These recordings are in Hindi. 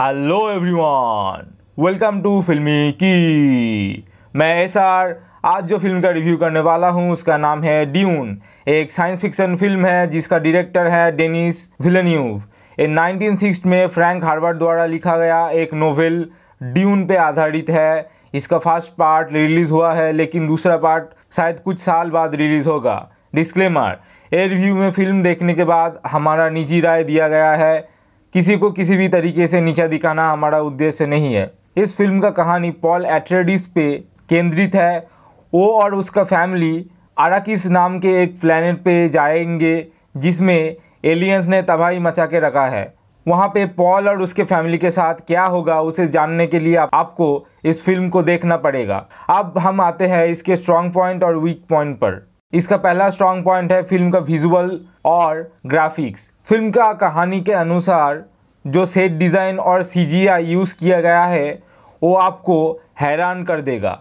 हेलो एवरीवन वेलकम टू फिल्मी की मैं एस आर आज जो फ़िल्म का रिव्यू करने वाला हूँ, उसका नाम है ड्यून एक साइंस फिक्शन फ़िल्म है, जिसका डायरेक्टर है डेनिस विलन्यूव ये 1960 में फ्रैंक हार्वर्ड द्वारा लिखा गया एक नोवेल ड्यून पे आधारित है। इसका फ़र्स्ट पार्ट रिलीज़ हुआ है, लेकिन दूसरा पार्ट शायद कुछ साल बाद रिलीज़ होगा। डिस्क्लेमर ए रिव्यू में फ़िल्म देखने के बाद हमारा निजी राय दिया गया है। किसी को किसी भी तरीके से नीचा दिखाना हमारा उद्देश्य नहीं है। इस फ़िल्म का कहानी पॉल एट्रेडिस पे केंद्रित है। वो और उसका फैमिली अराकिस नाम के एक प्लेनेट पे जाएँगे जिसमें एलियंस ने तबाही मचा के रखा है। वहाँ पे पॉल और उसके फैमिली के साथ क्या होगा उसे जानने के लिए आप, आपको इस फ़िल्म को देखना पड़ेगा। अब हम आते हैं इसके स्ट्रॉन्ग पॉइंट और वीक पॉइंट पर। इसका पहला स्ट्रॉन्ग पॉइंट है फ़िल्म का विजुअल और ग्राफिक्स फ़िल्म का कहानी के अनुसार जो सेट डिज़ाइन और सी यूज़ किया गया है, वो आपको हैरान कर देगा।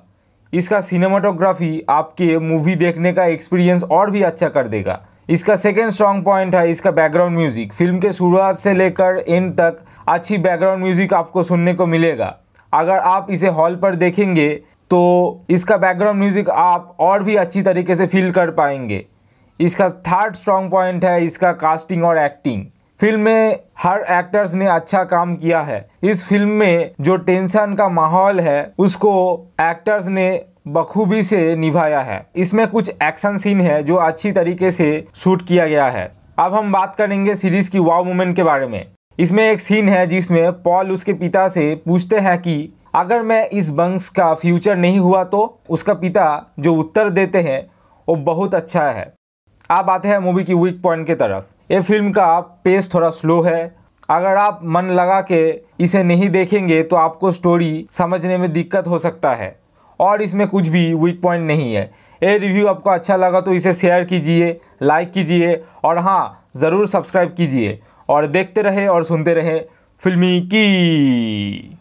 इसका सिनेमाटोग्राफी आपके मूवी देखने का एक्सपीरियंस और भी अच्छा कर देगा। इसका सेकेंड स्ट्रॉन्ग पॉइंट है इसका बैकग्राउंड म्यूज़िक फ़िल्म के शुरुआत से लेकर एंड तक अच्छी बैकग्राउंड म्यूज़िक आपको सुनने को मिलेगा। अगर आप इसे हॉल पर देखेंगे तो इसका बैकग्राउंड म्यूज़िक आप और भी अच्छी तरीके से फील कर पाएँगे। इसका थर्ड स्ट्रॉन्ग पॉइंट है, इसका कास्टिंग और एक्टिंग फ़िल्म में हर एक्टर्स ने अच्छा काम किया है। इस फ़िल्म में जो टेंशन का माहौल है, उसको एक्टर्स ने बखूबी से निभाया है। इसमें कुछ एक्शन सीन है जो अच्छी तरीके से शूट किया गया है। अब हम बात करेंगे सीरीज़ की वाव मोमेंट के बारे में। इसमें एक सीन है जिसमें पॉल उसके पिता से पूछते हैं कि अगर मैं इस वंश का फ्यूचर नहीं हुआ तो उसका पिता जो उत्तर देते हैं, वो बहुत अच्छा है। आप आते हैं मूवी की वीक पॉइंट की तरफ़। ये फ़िल्म का पेस थोड़ा स्लो है। अगर आप मन लगा के इसे नहीं देखेंगे तो आपको स्टोरी समझने में दिक्कत हो सकता है। और इसमें कुछ भी वीक पॉइंट नहीं है। ये रिव्यू आपको अच्छा लगा तो इसे शेयर कीजिए लाइक कीजिए, और हाँ ज़रूर सब्सक्राइब कीजिए। और देखते रहे और सुनते रहे फिल्मी की।